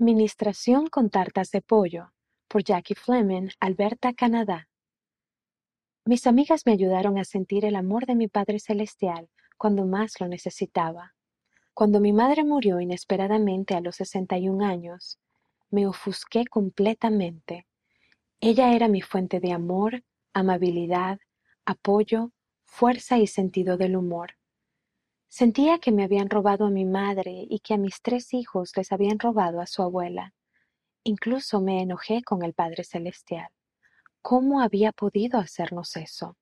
Ministración con tartas de pollo por Jackie Fleming, Alberta, Canadá. Mis amigas me ayudaron a sentir el amor de mi Padre Celestial cuando más lo necesitaba. Cuando mi madre murió inesperadamente a los 61 años, me ofusqué completamente. Ella era mi fuente de amor, amabilidad, apoyo, fuerza y sentido del humor. Sentía que me habían robado a mi madre y que a mis tres hijos les habían robado a su abuela. Incluso me enojé con el Padre Celestial. ¿Cómo había podido hacernos eso?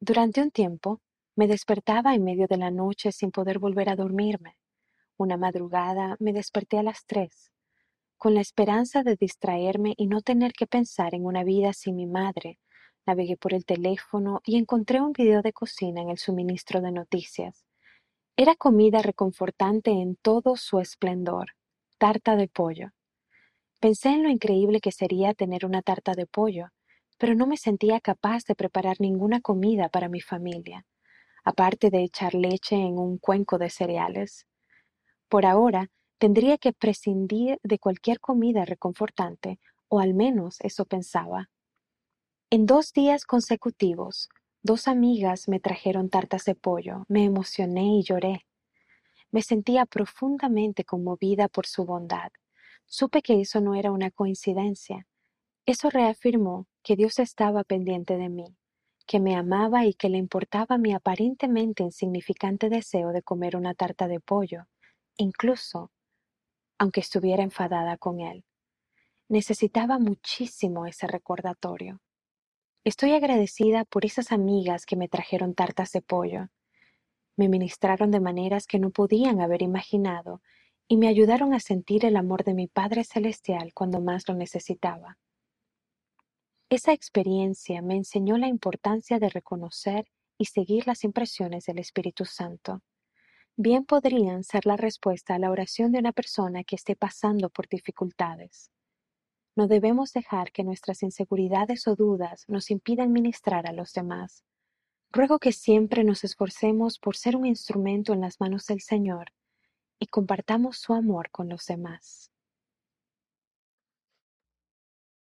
Durante un tiempo me despertaba en medio de la noche sin poder volver a dormirme. Una madrugada me desperté a las tres, con la esperanza de distraerme y no tener que pensar en una vida sin mi madre, Navegué por el teléfono y encontré un video de cocina en el suministro de noticias. Era comida reconfortante en todo su esplendor, tarta de pollo. Pensé en lo increíble que sería tener una tarta de pollo, pero no me sentía capaz de preparar ninguna comida para mi familia, aparte de echar leche en un cuenco de cereales. Por ahora, tendría que prescindir de cualquier comida reconfortante, o al menos eso pensaba. En dos días consecutivos, dos amigas me trajeron tartas de pollo. Me emocioné y lloré. Me sentía profundamente conmovida por su bondad. Supe que eso no era una coincidencia. Eso reafirmó que Dios estaba pendiente de mí, que me amaba y que le importaba mi aparentemente insignificante deseo de comer una tarta de pollo, incluso aunque estuviera enfadada con él. Necesitaba muchísimo ese recordatorio. Estoy agradecida por esas amigas que me trajeron tartas de pollo. Me ministraron de maneras que no podían haber imaginado y me ayudaron a sentir el amor de mi Padre Celestial cuando más lo necesitaba. Esa experiencia me enseñó la importancia de reconocer y seguir las impresiones del Espíritu Santo. Bien podrían ser la respuesta a la oración de una persona que esté pasando por dificultades. No debemos dejar que nuestras inseguridades o dudas nos impidan ministrar a los demás. Ruego que siempre nos esforcemos por ser un instrumento en las manos del Señor y compartamos su amor con los demás.